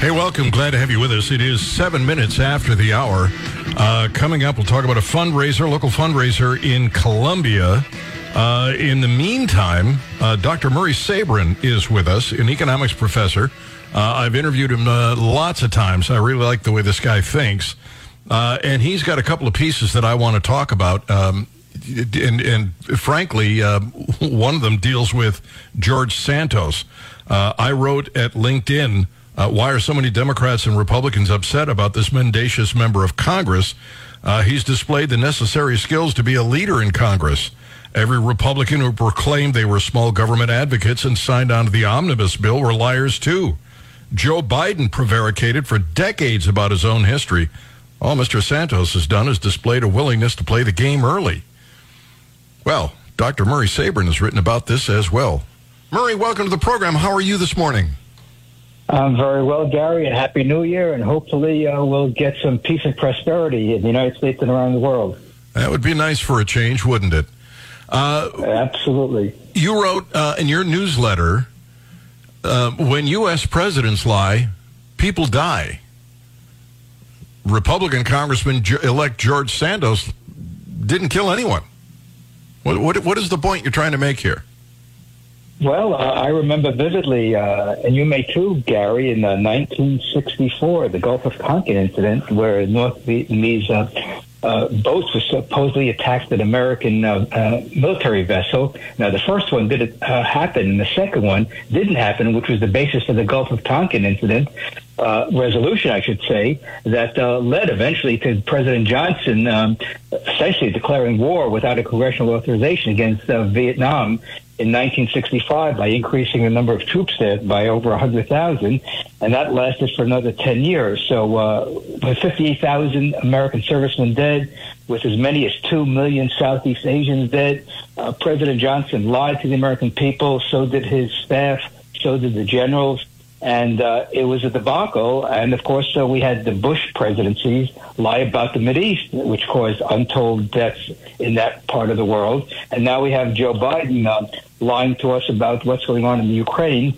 Hey, welcome. Glad to have you with us. It is seven minutes after the hour. Uh, coming up, we'll talk about a fundraiser, local fundraiser in Columbia. Uh, in the meantime, uh, Dr. Murray Sabrin is with us, an economics professor. Uh, I've interviewed him uh, lots of times. I really like the way this guy thinks. Uh, and he's got a couple of pieces that I want to talk about. Um, and, and, frankly, one of them deals with George Santos. I wrote at LinkedIn uh, why are so many Democrats and Republicans upset about this mendacious member of Congress? Uh, he's displayed the necessary skills to be a leader in Congress. Every Republican who proclaimed they were small government advocates and signed on to the omnibus bill were liars too. Joe Biden prevaricated for decades about his own history. All Mr. Santos has done is displayed a willingness to play the game early. Well, Dr. Murray Sabrin has written about this as well. Murray, welcome to the program. How are you this morning? I'm very well, Gary, and Happy New Year, and hopefully uh, we'll get some peace and prosperity in the United States and around the world. That would be nice for a change, wouldn't it? Uh, Absolutely. You wrote uh, in your newsletter uh, when U.S. presidents lie, people die. Republican Congressman elect George Santos didn't kill anyone. What, what, what is the point you're trying to make here? Well, uh, I remember vividly, uh, and you may too, Gary, in uh, 1964, the Gulf of Tonkin incident, where North Vietnamese uh, uh, boats were supposedly attacked an American uh, military vessel. Now, the first one did happen, and the second one didn't happen, which was the basis for the Gulf of Tonkin incident. resolution, I should say, that led eventually to President Johnson um, essentially declaring war without a congressional authorization against Vietnam in 1965 by increasing the number of troops there by over 100,000, and that lasted for another 10 years. So, uh, with 58,000 American servicemen dead, with as many as 2 million Southeast Asians dead, uh, President Johnson lied to the American people, so did his staff, so did the generals and uh, it was a debacle. And of course, uh, we had the Bush presidencies lie about the East, which caused untold deaths in that part of the world. And now we have Joe Biden uh, lying to us about what's going on in the Ukraine.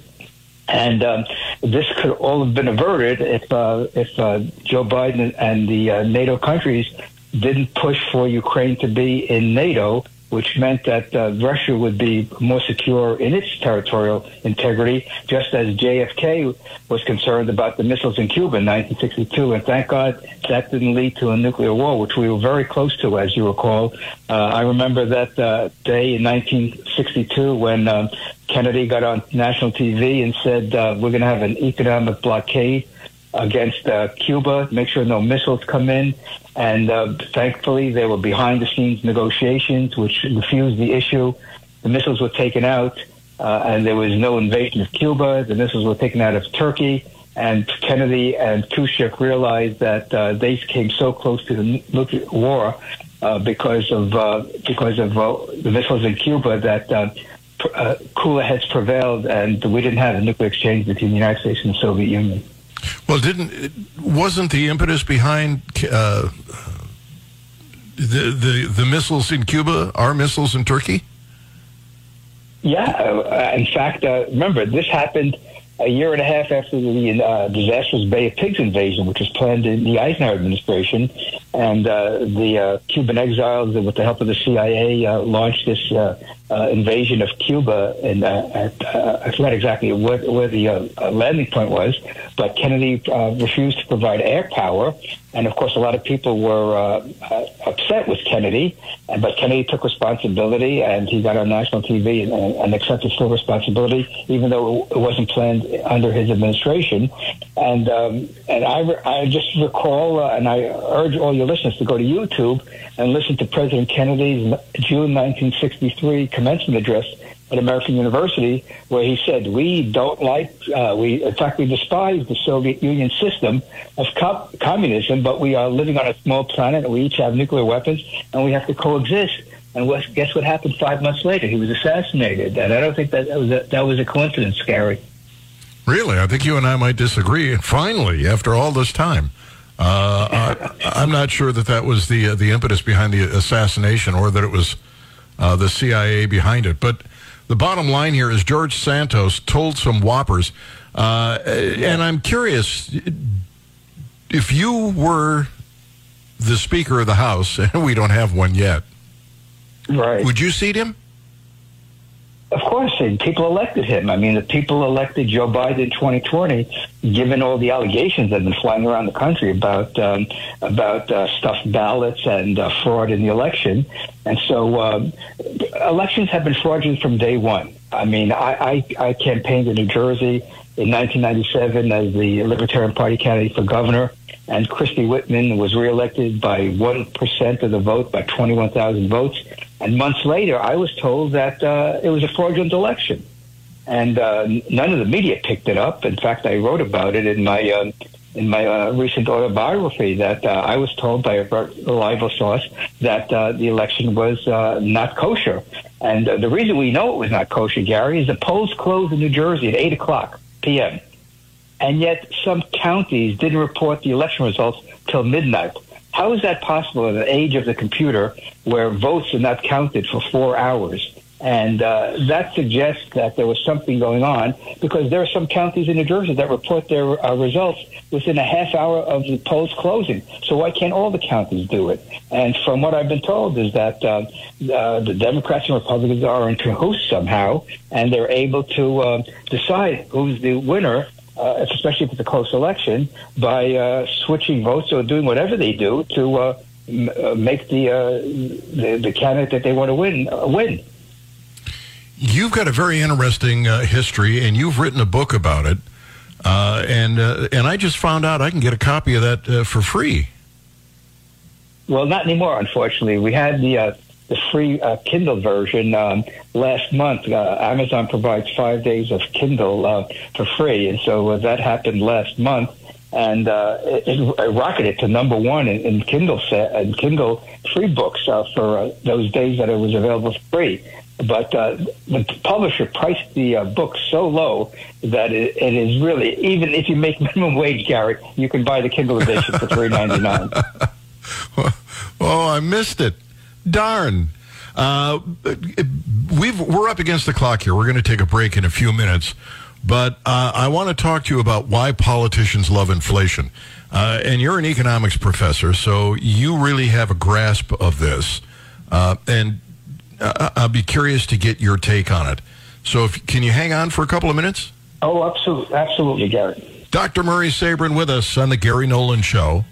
And um, this could all have been averted if uh, if uh, Joe Biden and the uh, NATO countries didn't push for Ukraine to be in NATO which meant that uh, Russia would be more secure in its territorial integrity, just as JFK was concerned about the missiles in Cuba in 1962. And thank God that didn't lead to a nuclear war, which we were very close to, as you recall. Uh, I remember that uh, day in 1962 when um, Kennedy got on national TV and said, uh, we're going to have an economic blockade against uh, Cuba, make sure no missiles come in. And uh, thankfully, there were behind the scenes negotiations which refused the issue. The missiles were taken out, uh, and there was no invasion of Cuba. The missiles were taken out of Turkey. And Kennedy and Khrushchev realized that uh, they came so close to the nuclear war uh, because of uh, because of the missiles in Cuba that uh, cooler heads prevailed, and we didn't have a nuclear exchange between the United States and the Soviet Union. Well, didn't wasn't the impetus behind uh, the the the missiles in Cuba our missiles in Turkey? Yeah, uh, in fact, uh, remember this happened a year and a half after the uh, disastrous Bay of Pigs invasion, which was planned in the Eisenhower administration, and uh, the uh, Cuban exiles, with the help of the CIA, uh, launched this uh, uh, invasion of Cuba. And at, I forgot exactly where, where the landing point was, but Kennedy refused to provide air power, and of course, a lot of people were uh, uh, upset with Kennedy, but Kennedy took responsibility and he got on national TV and, and, accepted full responsibility, even though it wasn't planned under his administration. And um, and I, I just recall, uh, and I urge all your listeners to go to YouTube and listen to President Kennedy's June 1963 commencement address at American University, where he said, "We don't like, uh, we in fact we despise the Soviet Union system of co- communism, but we are living on a small planet, and we each have nuclear weapons, and we have to coexist." And what, guess what happened five months later? He was assassinated, and I don't think that that was a, that was a coincidence, Gary. Really, I think you and I might disagree. Finally, after all this time. Uh, I, am not sure that that was the uh, the impetus behind the assassination, or that it was uh, the CIA behind it. But the bottom line here is George Santos told some whoppers, Uh, and I'm curious if you were the Speaker of the House, and we don't have one yet, Right. would you seat him? Of course, and people elected him. I mean, the people elected Joe Biden in 2020, given all the allegations that have been flying around the country about um, about uh, stuffed ballots and uh, fraud in the election. And so, um, elections have been fraudulent from day one. I mean, I, I, I campaigned in New Jersey in 1997 as the Libertarian Party candidate for governor, and Christie Whitman was reelected by 1% of the vote, by 21,000 votes. And months later, I was told that uh, it was a fraudulent election. And uh, none of the media picked it up. In fact, I wrote about it in my uh, in my uh, recent autobiography that uh, I was told by a reliable source that uh, the election was uh, not kosher. And uh, the reason we know it was not kosher, Gary, is the polls closed in New Jersey at 8 o'clock p.m. And yet some counties didn't report the election results till midnight. How is that possible in the age of the computer where votes are not counted for four hours? And uh, that suggests that there was something going on because there are some counties in New Jersey that report their uh, results within a half hour of the polls closing. So why can't all the counties do it? And from what I've been told is that uh, uh, the Democrats and Republicans are in cahoots somehow, and they're able to uh, decide who's the winner uh, especially if it's a close election, by uh, switching votes or doing whatever they do to uh, m- uh, make the, uh, the the candidate that they want to win uh, win. You've got a very interesting uh, history, and you've written a book about it. Uh, and uh, and I just found out I can get a copy of that uh, for free. Well, not anymore, unfortunately. We had the uh, the free uh, Kindle version um, last month. Uh, Amazon provides five days of Kindle uh, for free, and so uh, that happened last month, and uh, it, it rocketed to number one in, in Kindle set and Kindle free books uh, for those days that it was available free. But the publisher priced the book so low that it, it is really even if you make minimum wage, Gary, you can buy the Kindle edition for three ninety nine. oh, I missed it. Darn. Uh, we've, we're up against the clock here. We're going to take a break in a few minutes. But uh, I want to talk to you about why politicians love inflation. Uh, and you're an economics professor, so you really have a grasp of this. Uh, and uh, I'll be curious to get your take on it. So, if, can you hang on for a couple of minutes? Oh, absolutely, absolutely, Gary. Dr. Murray Sabrin with us on the Gary Nolan Show.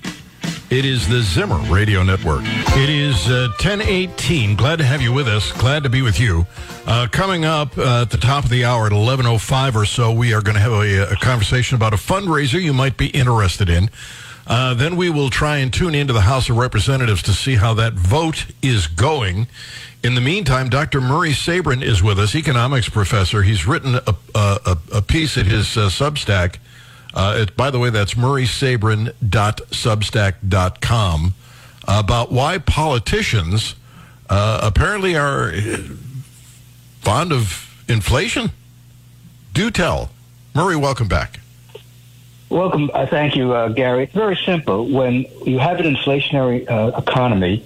It is the Zimmer Radio Network. It is uh, 1018. Glad to have you with us. Glad to be with you. Uh, coming up uh, at the top of the hour at 11.05 or so, we are going to have a, a, conversation about a fundraiser you might be interested in. Uh, then we will try and tune into the House of Representatives to see how that vote is going. In the meantime, Dr. Murray Sabrin is with us, economics professor. He's written a, a, a piece at his uh, Substack. Uh, it, by the way, that's murraysabrin.substack.com about why politicians uh, apparently are fond of inflation. Do tell. Murray, welcome back. Welcome. Uh, thank you, uh, Gary. Very simple. When you have an inflationary uh, economy,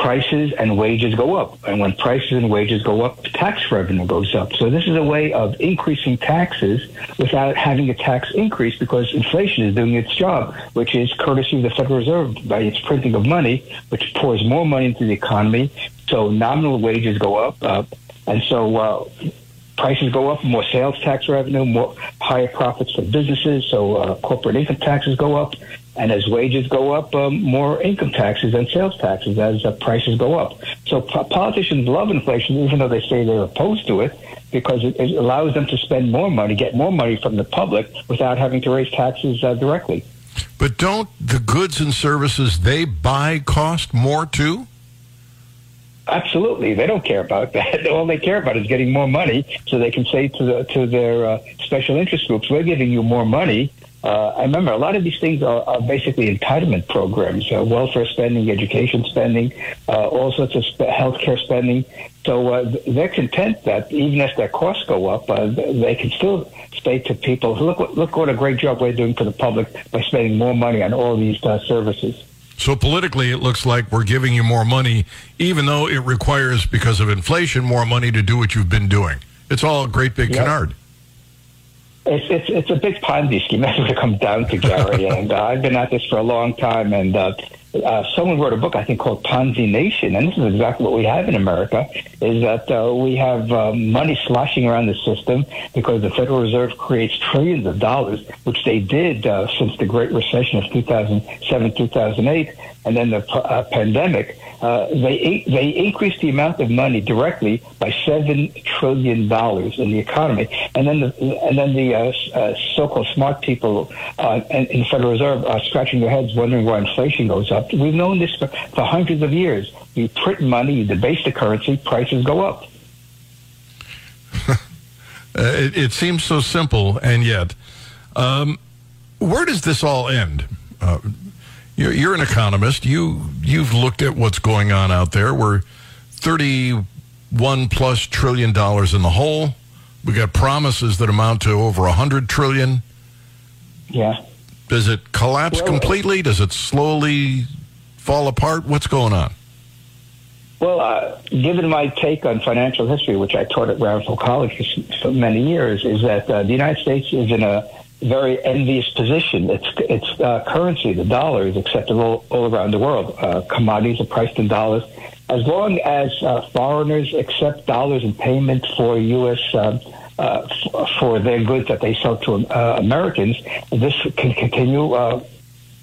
prices and wages go up. And when prices and wages go up, tax revenue goes up. So this is a way of increasing taxes without having a tax increase because inflation is doing its job, which is courtesy of the Federal Reserve by its printing of money, which pours more money into the economy. So nominal wages go up. Uh, and so uh, prices go up, more sales tax revenue, more higher profits for businesses. So uh, corporate income taxes go up. And as wages go up, um, more income taxes and sales taxes as uh, prices go up. So po- politicians love inflation, even though they say they're opposed to it, because it, it, allows them to spend more money, get more money from the public without having to raise taxes uh, directly. But don't the goods and services they buy cost more too? Absolutely, they don't care about that. All they care about is getting more money, so they can say to the to their uh, special interest groups, "We're giving you more money." Uh, I remember a lot of these things are, are basically entitlement programs, uh, welfare spending, education spending, uh, all sorts of sp- healthcare spending. So uh, they're content that even as their costs go up, uh, they can still say to people, "Look, look what a great job we're doing for the public by spending more money on all these uh, services." So politically, it looks like we're giving you more money, even though it requires, because of inflation, more money to do what you've been doing. It's all a great big Yep. canard. It's, it's, it's a big Ponzi scheme. That's what it comes down to, Gary. and uh, I've been at this for a long time. And uh, uh, someone wrote a book, I think, called Ponzi Nation. And this is exactly what we have in America, is that uh, we have uh, money sloshing around the system because the Federal Reserve creates trillions of dollars, which they did uh, since the Great Recession of 2007, 2008 and then the uh, pandemic, uh, they they increased the amount of money directly by seven trillion dollars in the economy, and then the and then the uh, uh so-called smart people uh, in the Federal Reserve are scratching their heads, wondering why inflation goes up. We've known this for, for hundreds of years. You print money, you debase the currency, prices go up. it, it, seems so simple, and yet, um, where does this all end? Uh, you're, you're an economist. You you've looked at what's going on out there. We're 31 plus trillion dollars in the hole. We got promises that amount to over 100 trillion. Yeah. Does it collapse well, completely? Does it slowly fall apart? What's going on? Well, uh, given my take on financial history, which I taught at Brownsville College for so many years, is that uh, the United States is in a very envious position. Its its uh, currency, the dollar, is accepted all, all around the world. Uh, commodities are priced in dollars. As long as uh, foreigners accept dollars in payment for U.S. Um, uh, f- for their goods that they sell to uh, Americans, this can continue uh,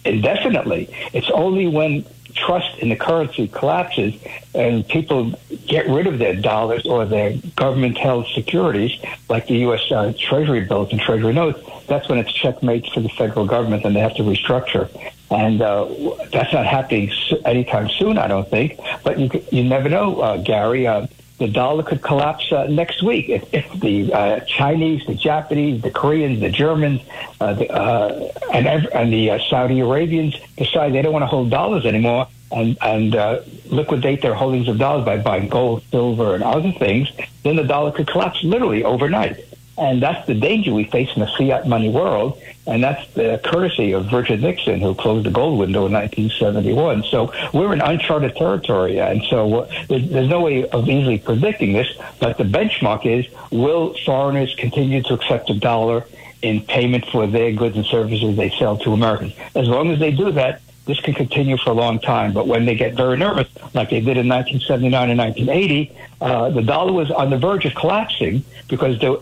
indefinitely. It's only when trust in the currency collapses and people get rid of their dollars or their government held securities, like the U.S. Uh, Treasury bills and Treasury notes, that's when it's checkmate for the federal government and they have to restructure. And uh, that's not happening anytime soon, I don't think. But you, you never know, uh, Gary. Uh, the dollar could collapse uh, next week if, if the uh, Chinese, the Japanese, the Koreans, the Germans, uh, the, uh, and, and the uh, Saudi Arabians decide they don't want to hold dollars anymore and and uh, liquidate their holdings of dollars by buying gold, silver, and other things. Then the dollar could collapse literally overnight. And that's the danger we face in a fiat money world. And that's the courtesy of Richard Nixon, who closed the gold window in 1971. So we're in uncharted territory. And so there's no way of easily predicting this. But the benchmark is will foreigners continue to accept the dollar in payment for their goods and services they sell to Americans? As long as they do that, this can continue for a long time. But when they get very nervous, like they did in 1979 and 1980, uh, the dollar was on the verge of collapsing because the,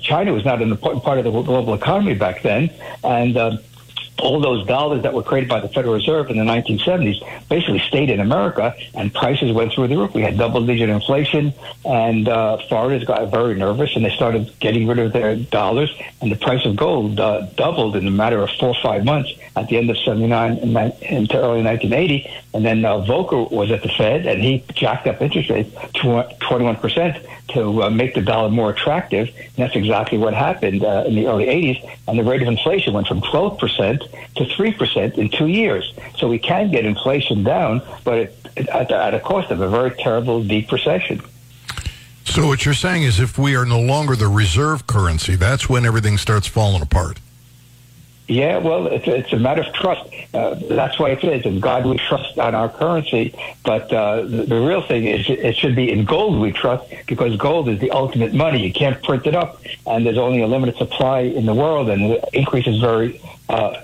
China was not an important part of the global economy back then, and uh, all those dollars that were created by the Federal Reserve in the 1970s basically stayed in America, and prices went through the roof. We had double-digit inflation, and uh, foreigners got very nervous, and they started getting rid of their dollars, and the price of gold uh, doubled in a matter of four or five months at the end of 79 and into early 1980. And then uh, Volcker was at the Fed, and he jacked up interest rates to 21 percent to uh, make the dollar more attractive. And that's exactly what happened uh, in the early 80s. And the rate of inflation went from 12% to 3% in two years. So we can get inflation down, but it, at, at a cost of a very terrible deep recession. So what you're saying is if we are no longer the reserve currency, that's when everything starts falling apart. Yeah, well, it's, it's a matter of trust. Uh, that's why it is. In God we trust on our currency, but uh, the, the real thing is it should be in gold we trust because gold is the ultimate money. You can't print it up, and there's only a limited supply in the world, and the increase is very uh,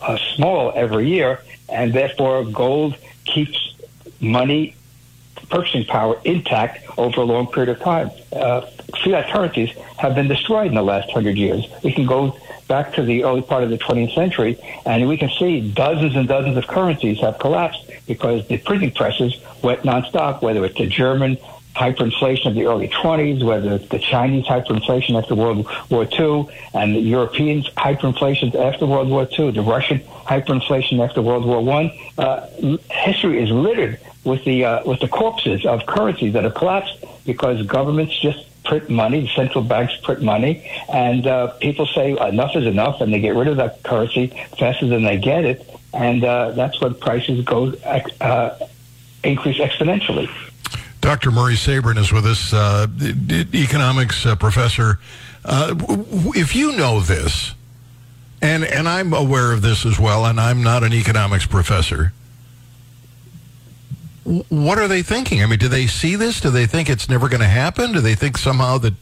uh, small every year, and therefore gold keeps money purchasing power intact over a long period of time. Uh, fiat currencies have been destroyed in the last hundred years. We can go back to the early part of the 20th century, and we can see dozens and dozens of currencies have collapsed because the printing presses went nonstop, whether it's the German hyperinflation of the early 20s, whether it's the Chinese hyperinflation after World War II, and the European hyperinflation after World War II, the Russian hyperinflation after World War I. Uh, history is littered with the uh, with the corpses of currencies that have collapsed because governments just print money, central banks print money, and uh, people say enough is enough, and they get rid of that currency faster than they get it, and uh, that's when prices go uh, increase exponentially. Dr. Murray Sabrin is with us, uh, economics uh, professor. Uh, if you know this, and and I'm aware of this as well, and I'm not an economics professor what are they thinking? I mean, do they see this? Do they think it's never going to happen? Do they think somehow that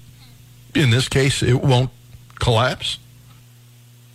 in this case it won't collapse?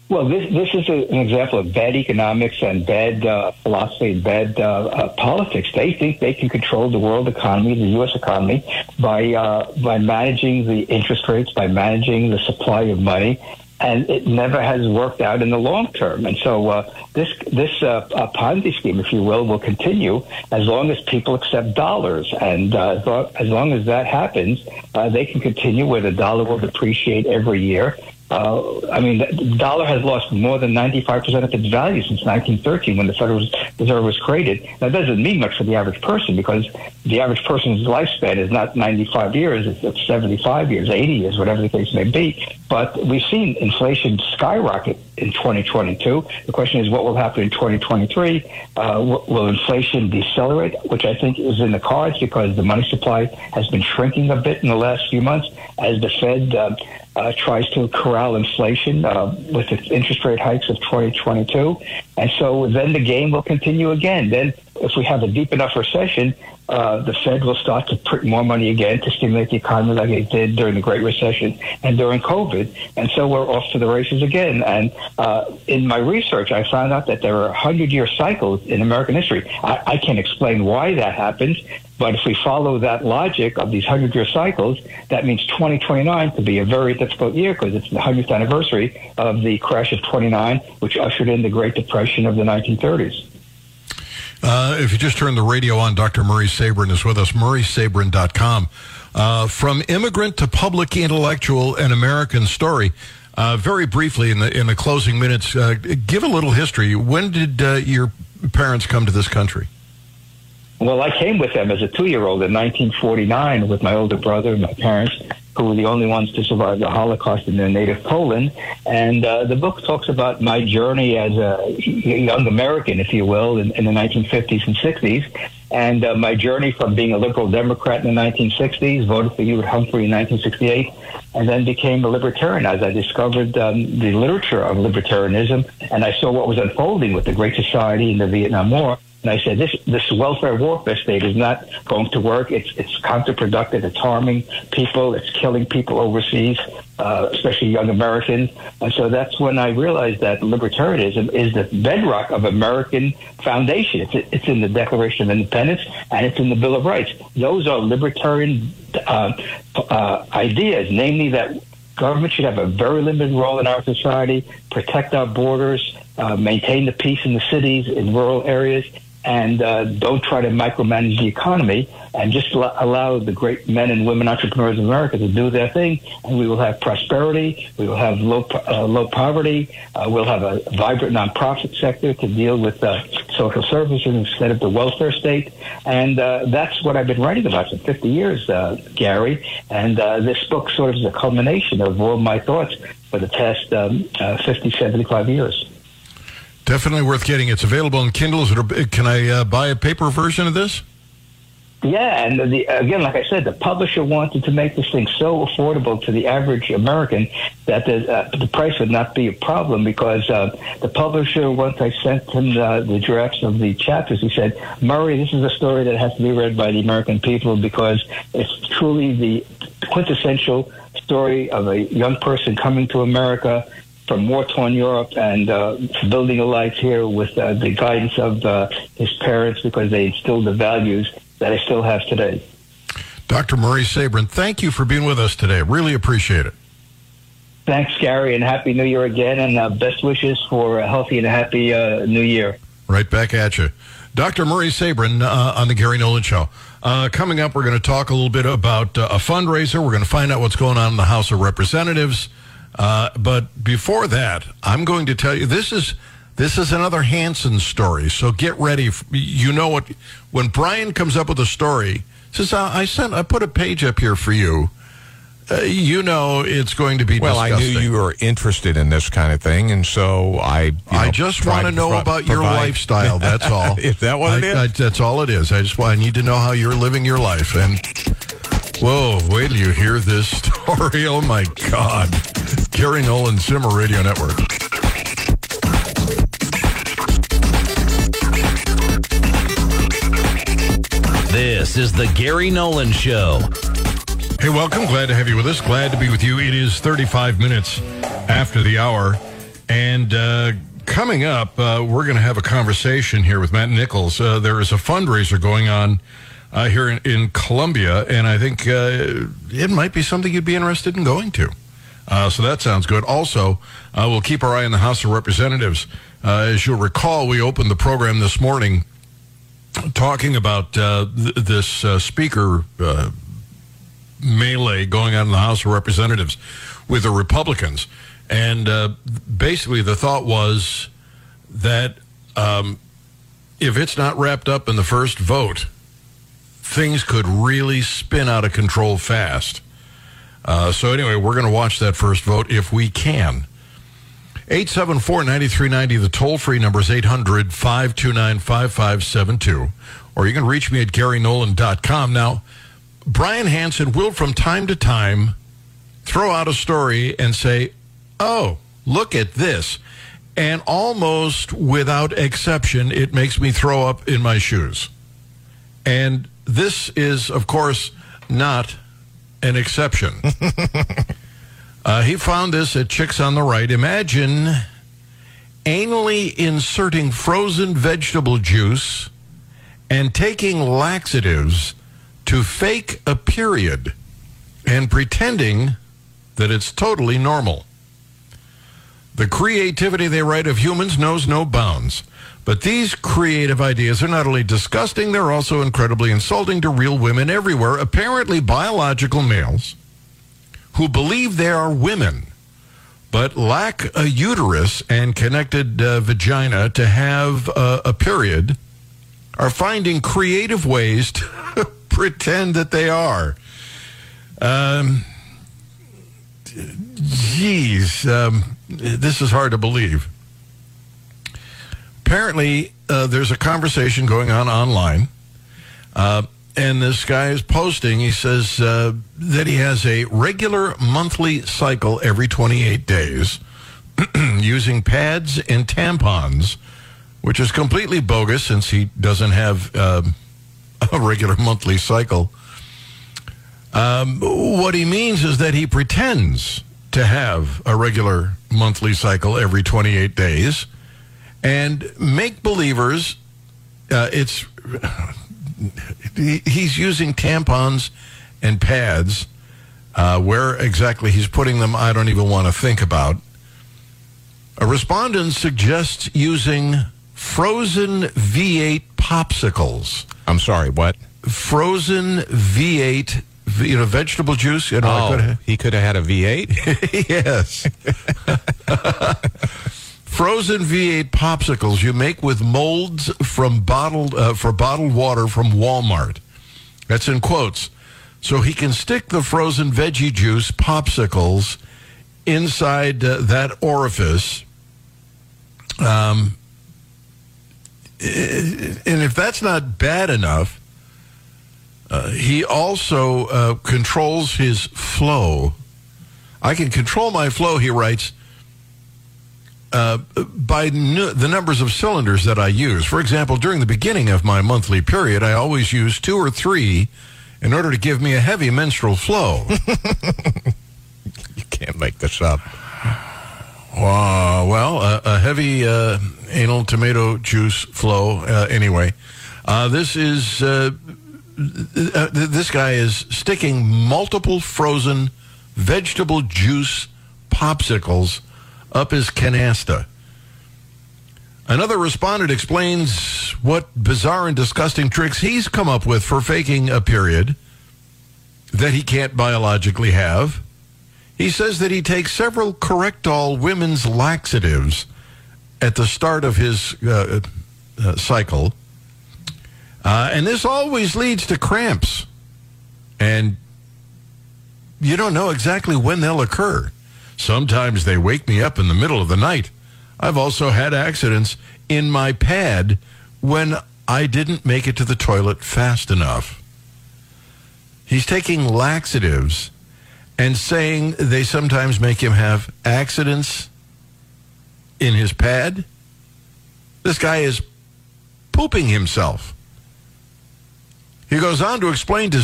Well, this this is a, an example of bad economics and bad uh, philosophy and bad uh, uh, politics. They think they can control the world economy, the U.S. economy, by uh, by managing the interest rates, by managing the supply of money, and it never has worked out in the long term. And so uh, this this uh, uh, Ponzi scheme, if you will, will continue as long as people accept dollars, and uh, as, long, as long as that happens, uh, they can continue where the dollar will depreciate every year. Uh, I mean, the dollar has lost more than 95% of its value since 1913 when the Federal Reserve was created. That doesn't mean much for the average person because the average person's lifespan is not 95 years, it's 75 years, 80 years, whatever the case may be. But we've seen inflation skyrocket in 2022. The question is what will happen in 2023? Uh, will inflation decelerate, which I think is in the cards because the money supply has been shrinking a bit in the last few months as the Fed uh, uh, tries to corral inflation uh, with its interest rate hikes of 2022. And so then the game will continue again. Then, if we have a deep enough recession, uh, the Fed will start to print more money again to stimulate the economy like it did during the Great Recession and during COVID. And so we're off to the races again. And uh, in my research, I found out that there are 100 year cycles in American history. I, I can't explain why that happens, but if we follow that logic of these 100 year cycles, that means 2029 could be a very difficult year because it's the 100th anniversary of the crash of 29, which ushered in the Great Depression of the 1930s. Uh, if you just turn the radio on, Dr. Murray Sabrin is with us, murraysabrin.com. Uh, from immigrant to public intellectual, an American story. Uh, very briefly, in the in the closing minutes, uh, give a little history. When did uh, your parents come to this country? Well, I came with them as a two-year-old in 1949 with my older brother and my parents, who were the only ones to survive the Holocaust in their native Poland. And uh, the book talks about my journey as a young American, if you will, in, in the 1950s and 60s, and uh, my journey from being a liberal Democrat in the 1960s, voted for Hubert Humphrey in 1968, and then became a libertarian as I discovered um, the literature of libertarianism, and I saw what was unfolding with the Great Society and the Vietnam War. And I said, this this welfare warfare state is not going to work. It's it's counterproductive. It's harming people. It's killing people overseas, uh, especially young Americans. And so that's when I realized that libertarianism is the bedrock of American foundation. It's it's in the Declaration of Independence and it's in the Bill of Rights. Those are libertarian uh, uh, ideas, namely that government should have a very limited role in our society, protect our borders, uh, maintain the peace in the cities, in rural areas, and uh, don't try to micromanage the economy and just allow the great men and women entrepreneurs of America to do their thing, and we will have prosperity. We will have low uh, low poverty. Uh, we'll have a vibrant nonprofit sector to deal with uh, social services instead of the welfare state, and uh, that's what I've been writing about for 50 years, uh, Gary. And uh this book sort of is a culmination of all my thoughts for the past um, 50, 75 years. Definitely worth getting. It's available in Kindles. Can I uh, buy a paper version of this? Yeah, and the, again, like I said, the publisher wanted to make this thing so affordable to the average American that the, uh, the price would not be a problem because uh, the publisher, once I sent him the, the drafts of the chapters, he said, Murray, this is a story that has to be read by the American people because it's truly the quintessential story of a young person coming to America from war-torn Europe and uh, building a life here with uh, the guidance of uh, his parents because they instilled the values that I still have today. Dr. Murray Sabrin, thank you for being with us today. Really appreciate it. Thanks, Gary, and Happy New Year again, and uh, best wishes for a healthy and a happy uh, New Year. Right back at you. Dr. Murray Sabrin uh, on the Gary Nolan Show. coming up, we're going to talk a little bit about a fundraiser. We're going to find out what's going on in the House of Representatives. Uh, but before that, I'm going to tell you this is this is another Hanson story. So get ready. You know what? When Brian comes up with a story, says I sent I put a page up here for you. Uh, you know it's going to be well. Disgusting. I knew you were interested in this kind of thing, and so I. You know, I just want to know about your lifestyle. That's all. is that what I, it is? I, that's all it is. I just I need to know how you're living your life. And whoa, wait till you hear this story. Oh my God. Gary Nolan Zimmer Radio Network. This is the Gary Nolan Show. Hey, welcome. Glad to have you with us. Glad to be with you. It is 35 minutes after the hour. And uh, coming up, uh, we're going to have a conversation here with Matt Nichols. Uh, there is a fundraiser going on uh, here in, in Columbia, and I think uh, it might be something you'd be interested in going to. Uh, so that sounds good. Also, uh, we'll keep our eye on the House of Representatives. Uh, as you'll recall, we opened the program this morning talking about uh, th- this uh, speaker uh, melee going on in the House of Representatives with the Republicans. And basically, the thought was that um, if it's not wrapped up in the first vote, things could really spin out of control fast. Uh, so, anyway, we're going to watch that first vote if we can. 874 9390, the toll free number is 800 529 5572. Or you can reach me at GaryNolan.com. Now, Brian Hanson will from time to time throw out a story and say, oh, look at this. And almost without exception, it makes me throw up in my shoes. And this is, of course, not an exception. uh, he found this at Chicks on the Right. Imagine anally inserting frozen vegetable juice and taking laxatives to fake a period and pretending that it's totally normal. The creativity, they write, of humans knows no bounds. But these creative ideas are not only disgusting, they're also incredibly insulting to real women everywhere, apparently biological males who believe they are women but lack a uterus and connected uh, vagina to have uh, a period are finding creative ways to pretend that they are. Um, geez, um, this is hard to believe. Apparently, uh, there's a conversation going on online, uh, and this guy is posting. He says uh, that he has a regular monthly cycle every 28 days using pads and tampons, which is completely bogus since he doesn't have um, a regular monthly cycle. Um, what he means is that he pretends to have a regular monthly cycle every 28 days and make believers uh, it's he's using tampons and pads uh, where exactly he's putting them i don't even want to think about a respondent suggests using frozen v8 popsicles I'm sorry, what? frozen v8 you know vegetable juice you know I could Oh, have- he could have had a V8. yes. Frozen V8 popsicles you make with molds from bottled uh, for bottled water from Walmart. That's in quotes. So he can stick the frozen veggie juice popsicles inside uh, that orifice. Um, and if that's not bad enough, uh, he also uh, controls his flow. I can control my flow, he writes, uh, by the numbers of cylinders that I use. For example, during the beginning of my monthly period, I always use two or three in order to give me a heavy menstrual flow. you can't make this up. Wow. Well, uh, a heavy uh, anal tomato juice flow. Uh, anyway, uh, this is uh, uh, th- this guy is sticking multiple frozen vegetable juice popsicles up his canasta. Another respondent explains what bizarre and disgusting tricks he's come up with for faking a period that he can't biologically have. He says that he takes several Correctol women's laxatives at the start of his uh, uh, cycle. Uh, and this always leads to cramps. And you don't know exactly when they'll occur. Sometimes they wake me up in the middle of the night. I've also had accidents in my pad when I didn't make it to the toilet fast enough. He's taking laxatives and saying they sometimes make him have accidents in his pad. This guy is pooping himself. He goes on to explain to,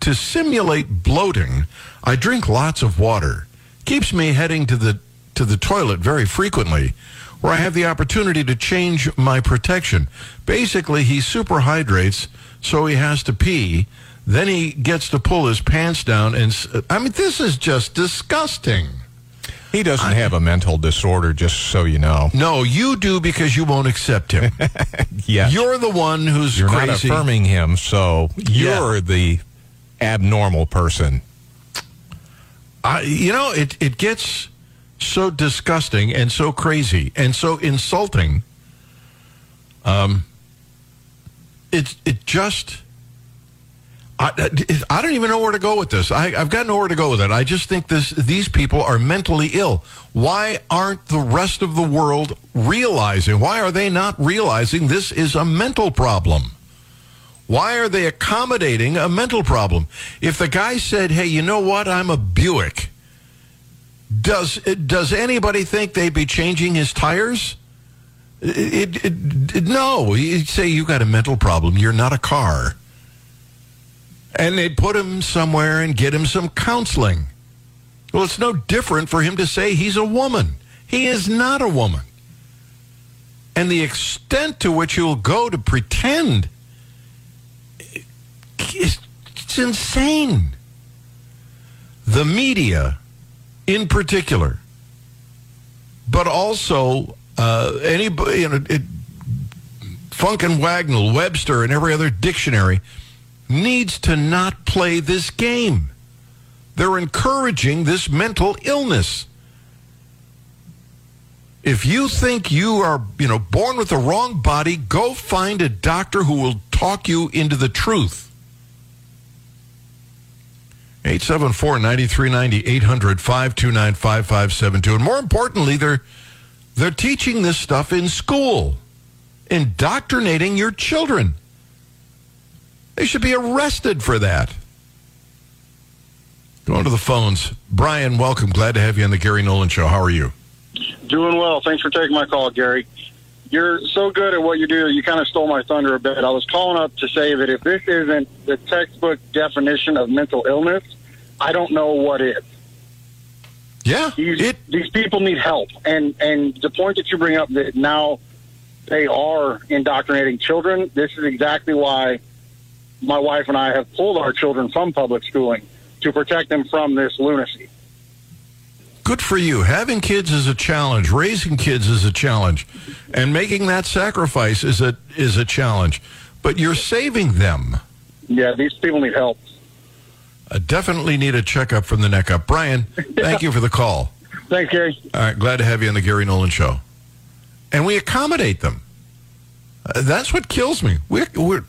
to simulate bloating, I drink lots of water. Keeps me heading to the to the toilet very frequently where I have the opportunity to change my protection. Basically, he super hydrates, so he has to pee. Then he gets to pull his pants down. And I mean, this is just disgusting. He doesn't have a mental disorder, just so you know. No, you do because you won't accept him. Yes. You're the one who's You're not affirming him, so you're the abnormal person. I, you know, it, it gets so disgusting and so crazy and so insulting. Um, it it just. I, it- I don't even know where to go with this. I, I've got nowhere to go with it. I just think this these people are mentally ill. Why aren't the rest of the world realizing? Why are they not realizing this is a mental problem? Why are they accommodating a mental problem? If the guy said, "Hey, you know what? I'm a Buick," does does anybody think they'd be changing his tires? It, it, it, no, he'd say you got a mental problem. You're not a car, and they'd put him somewhere and get him some counseling. Well, it's no different for him to say he's a woman. He is not a woman, and the extent to which he'll go to pretend it's, it's insane. The media, in particular, but also uh, anybody, you know, it, Funk and Wagnall, Webster, and every other dictionary needs to not play this game. They're encouraging this mental illness. If you think you are, you know, born with the wrong body, go find a doctor who will talk you into the truth. 874-9390 800 529 5572 and more importantly they're they're teaching this stuff in school indoctrinating your children. They should be arrested for that. Going to the phones. Brian welcome. Glad to have you on the gary nolan show. How are you? Doing well. Thanks for taking my call, Gary. You're so good at what you do, you kind of stole my thunder a bit. I was calling up to say that if this isn't the textbook definition of mental illness, I don't know what is. yeah These, it these people need help. And, and the point that you bring up that now they are indoctrinating children, this is exactly why my wife and I have pulled our children from public schooling to protect them from this lunacy. good for you having kids is a challenge raising kids is a challenge and making that sacrifice is a is a challenge but you're saving them Yeah, these people need help. I definitely need a checkup from the neck up. Brian, thank you for the call. Thanks, Gary. All right, glad to have you on the Gary Nolan Show. And we accommodate them. Uh, that's what kills me. We're, we're,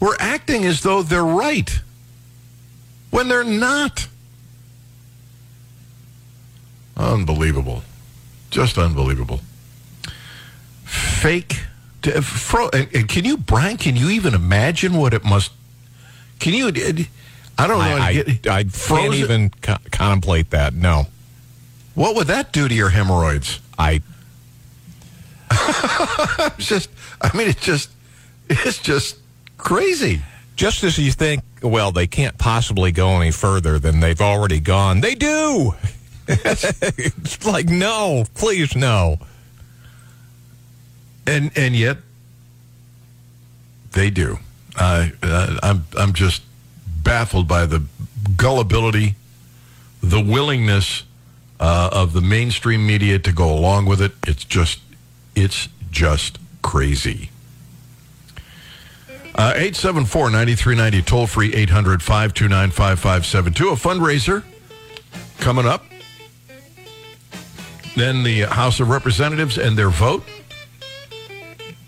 we're acting as though they're right when they're not. Unbelievable. Just unbelievable. Fake. t- Fro, and, and can you, Brian, can you even imagine what it must. Can you. I don't know. I, I, get- I can't even co- contemplate that. No. What would that do to your hemorrhoids? I just, I mean, it's just, it's just crazy. just as you think, well, they can't possibly go any further than they've already gone. They do. it's like no, please no. And and yet, they do. I uh, I'm I'm just baffled by the gullibility, the willingness uh, of the mainstream media to go along with it. It's just, it's just crazy. Uh, 874-9390, toll free 800-529-5572. A fundraiser coming up. Then the House of Representatives and their vote.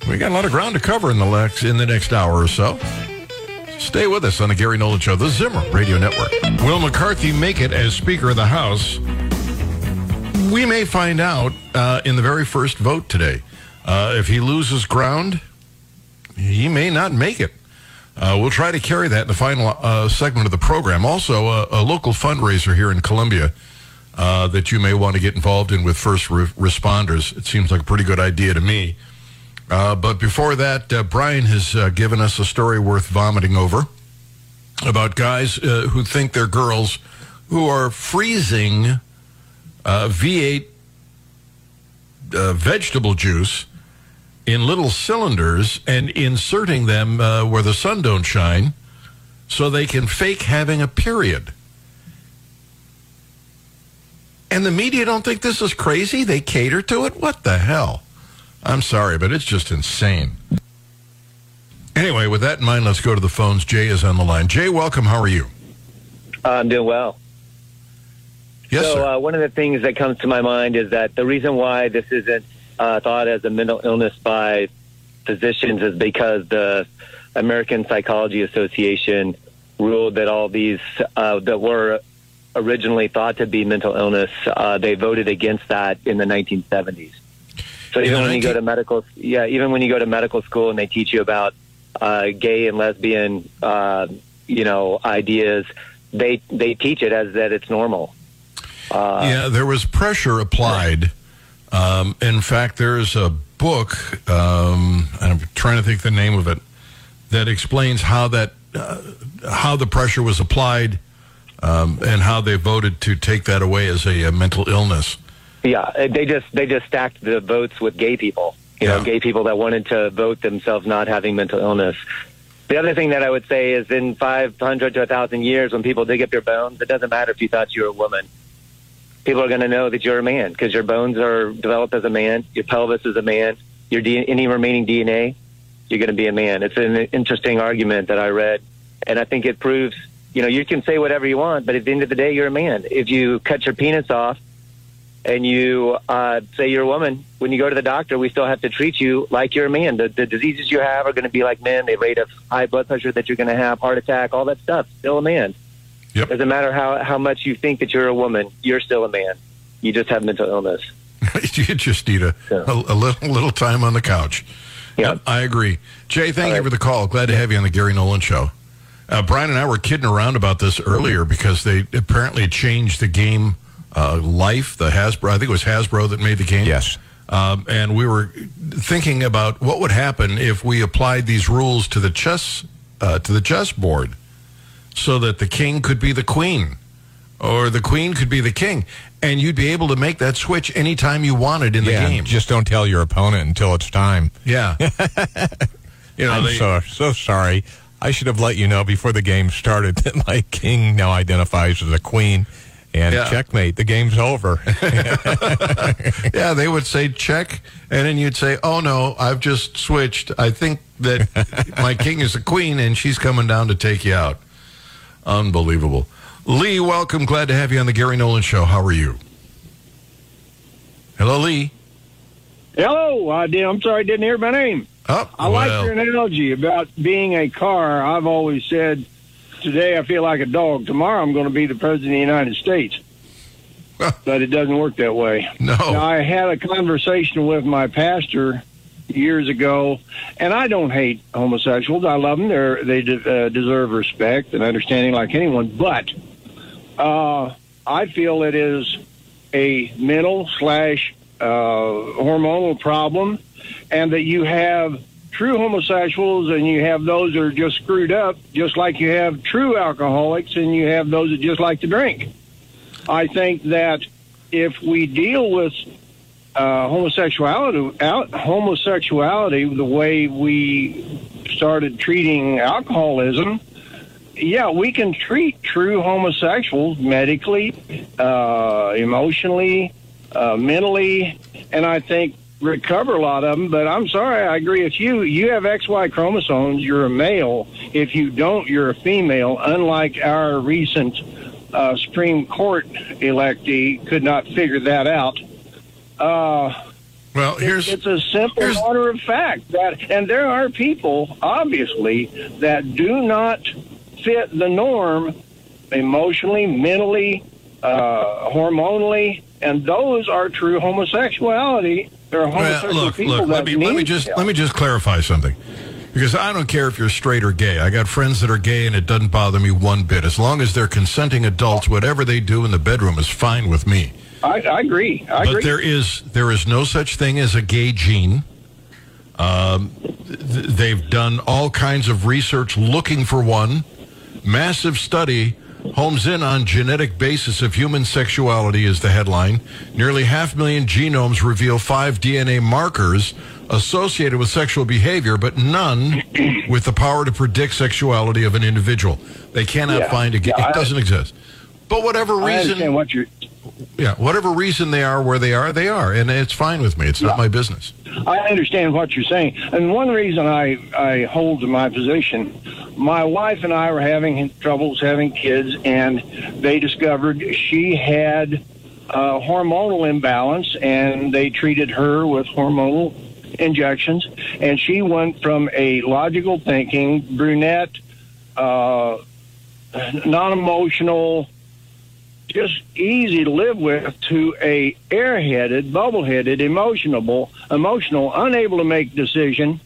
We got a lot of ground to cover in the next in the next hour or so. Stay with us on the Gary Nolan Show, the Zimmer Radio Network. Will McCarthy make it as Speaker of the House? We may find out uh, in the very first vote today. Uh, if he loses ground, he may not make it. Uh, we'll try to carry that in the final uh, segment of the program. Also, uh, a local fundraiser here in Columbia uh, that you may want to get involved in with first re- responders. It seems like a pretty good idea to me. Uh, but before that, uh, Brian has uh, given us a story worth vomiting over about guys uh, who think they're girls who are freezing uh, V8 uh, vegetable juice in little cylinders and inserting them where the sun don't shine so they can fake having a period. And the media don't think this is crazy. They cater to it. What the hell? I'm sorry, but it's just insane. Anyway, with that in mind, let's go to the phones. Jay is on the line. Jay, welcome. How are you? I'm doing well. Yes, so, sir. uh, one of the things that comes to my mind is that the reason why this isn't uh, thought as a mental illness by physicians is because the American Psychology Association ruled that all these uh, that were originally thought to be mental illness, uh, they voted against that in the 1970s. So even when you go to medical, yeah, even when you go to medical school and they teach you about uh, gay and lesbian, uh, you know, ideas, they they teach it as that it's normal. Uh, yeah, there was pressure applied. Um, in fact, there's a book, um, and I'm trying to think the name of it, that explains how that uh, how the pressure was applied um, and how they voted to take that away as a, a mental illness. Yeah, uh, they just they just stacked the votes with gay people. You Yeah. know, gay people that wanted to vote themselves not having mental illness. The other thing that I would say is in 500 to 1,000 years, when people dig up your bones, it doesn't matter if you thought you were a woman. People are going to know that you're a man because your bones are developed as a man, your pelvis is a man, your D- any remaining DNA, you're going to be a man. It's an interesting argument that I read, and I think it proves, you know, you can say whatever you want, but at the end of the day, you're a man. If you cut your penis off and you uh, say you're a woman, when you go to the doctor, we still have to treat you like you're a man. The, the diseases you have are going to be like men. The rate of high blood pressure that you're going to have, heart attack, all that stuff, still a man. Yep. Doesn't matter how, how much you think that you're a woman, you're still a man. You just have mental illness. you just need a, a, a little, little time on the couch. Yep, I agree. Jay, thank All you right. for the call. Glad to have you on the Gary Nolan Show. Uh, Brian and I were kidding around about this earlier because they apparently changed the game uh, life. The Hasbro, I think it was Hasbro that made the game. Yes. Um, and we were thinking about what would happen if we applied these rules to the chess uh, to the chess board, so that the king could be the queen, or the queen could be the king, and you'd be able to make that switch anytime you wanted in the game. just don't tell your opponent until it's time. Yeah. you know, I'm they, so so sorry. I should have let you know before the game started that my king now identifies as a queen. And Yeah. checkmate, the game's over. yeah, they would say check, and then you'd say, "Oh no, I've just switched. I think that my king is a queen, and she's coming down to take you out." Unbelievable. Lee, welcome. Glad to have you on the Gary Nolan Show. How are you? Hello, Lee. Hello, I did. I'm sorry, I didn't hear my name. Oh, I like your analogy about being a car. I've always said, today I feel like a dog. Tomorrow I'm going to be the president of the United States. but it doesn't work that way. no. Now, I had a conversation with my pastor years ago, and I don't hate homosexuals. I love them. They're, they de- uh, deserve respect and understanding like anyone. But uh, I feel it is a mental slash uh, hormonal problem, and that you have true homosexuals and you have those that are just screwed up, just like you have true alcoholics and you have those that just like to drink. I think that if we deal with uh, homosexuality, out, homosexuality the way we started treating alcoholism, yeah, we can treat true homosexuals medically, uh, emotionally, uh, mentally, and I think recover a lot of them. But I'm sorry, I agree with you. You have XY chromosomes. You're a male. If you don't, you're a female. Unlike our recent uh, Supreme Court electee could not figure that out. Uh, Well, here's it's a simple matter of fact that, and there are people obviously that do not fit the norm emotionally, mentally, uh, hormonally, and those are true homosexuality. There are Well, look, people look. Let me let me just help. let me just clarify something, because I don't care if you're straight or gay. I got friends that are gay, and it doesn't bother me one bit. As long as they're consenting adults, whatever they do in the bedroom is fine with me. I, I agree. I but agree. there is there is no such thing as a gay gene. Um, th- they've done all kinds of research looking for one. Massive study homes in on genetic basis of human sexuality is the headline. Nearly half million genomes reveal five DNA markers associated with sexual behavior, but none with the power to predict sexuality of an individual. They cannot Yeah. find it. Yeah, it I- doesn't exist. But whatever reason, what you're. Yeah, whatever reason they are where they are, they are, and it's fine with me. It's not my business. I understand what you're saying, and one reason I I hold to my position, my wife and I were having troubles having kids, and they discovered she had a hormonal imbalance, and they treated her with hormonal injections, and she went from a logical thinking brunette, uh, non-emotional just easy to live with to a airheaded, bubble-headed, emotional, emotional, unable to make decision,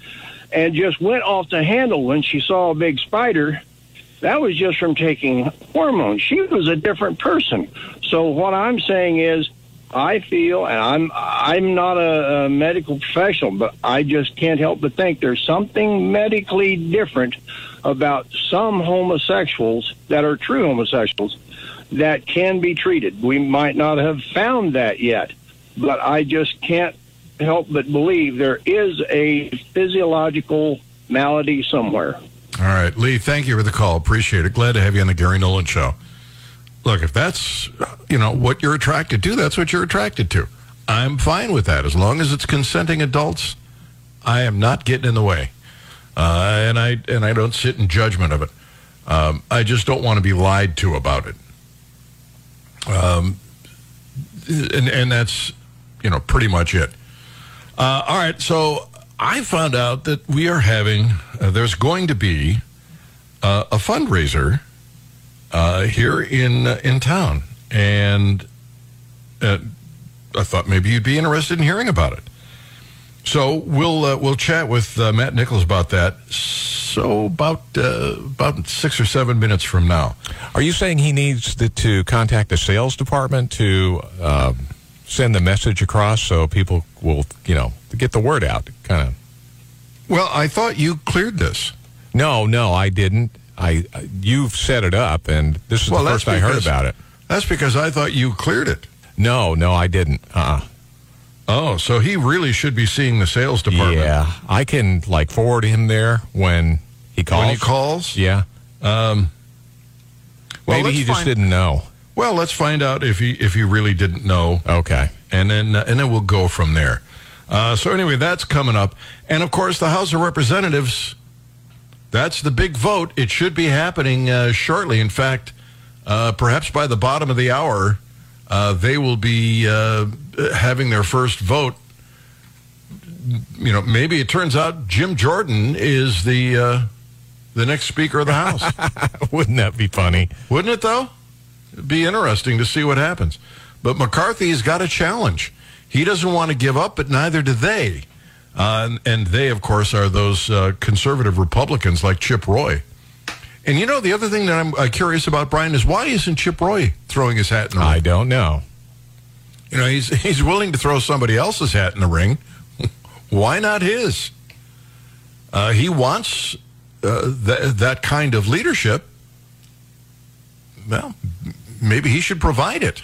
and just went off the handle when she saw a big spider. That was just from taking hormones. She was a different person. So what I'm saying is, I feel, and I'm I'm not a, a medical professional, but I just can't help but think there's something medically different about some homosexuals that are true homosexuals that can be treated. We might not have found that yet, but I just can't help but believe there is a physiological malady somewhere. All right, Lee, thank you for the call. Appreciate it. Glad to have you on the Gary Nolan Show. Look, if that's you know what you're attracted to, that's what you're attracted to. I'm fine with that as long as it's consenting adults. I am not getting in the way, uh, and I and I don't sit in judgment of it. Um, I just don't want to be lied to about it. Um, and and that's you know pretty much it. Uh, all right, so I found out that we are having uh, there's going to be uh, a fundraiser uh, here in uh, in town, and uh, I thought maybe you'd be interested in hearing about it. So we'll uh, we'll chat with uh, Matt Nichols about that. So about uh, about six or seven minutes from now. Are you saying he needs to, to contact the sales department to um, send the message across so people will, you know, get the word out? Kind of. Well, I thought you cleared this. No, no, I didn't. I you've set it up, and this is Well, the first I heard about it. That's because I thought you cleared it. No, no, I didn't. Uh. Oh, so he really should be seeing the sales department. Yeah, I can like forward him there when he calls. When he calls? Yeah. Um, well, Maybe he just find- didn't know. Well, let's find out if he if he really didn't know, Okay. and then uh, and then we'll go from there. Uh, so anyway, that's coming up, and of course, the House of Representatives. That's the big vote. It should be happening uh, shortly. In fact, uh, perhaps by the bottom of the hour, uh, they will be uh, having their first vote. You know, maybe it turns out Jim Jordan is the uh, the next Speaker of the House. Wouldn't that be funny? Wouldn't it, though? It'd be interesting to see what happens. But McCarthy's got a challenge. He doesn't want to give up, but neither do they. Uh, and, and they, of course, are those uh, conservative Republicans like Chip Roy. And you know, the other thing that I'm uh, curious about, Brian, is why isn't Chip Roy throwing his hat in the ring? I don't know. You know, he's he's willing to throw somebody else's hat in the ring. Why not his? Uh, he wants uh, th- that kind of leadership. Well, maybe he should provide it.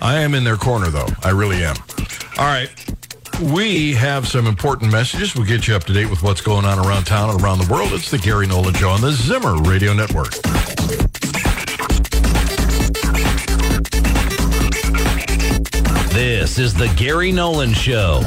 I am in their corner, though. I really am. All right. We have some important messages. We'll get you up to date with what's going on around town and around the world. It's the Gary Nolan Show on the Zimmer Radio Network. This is the Gary Nolan Show.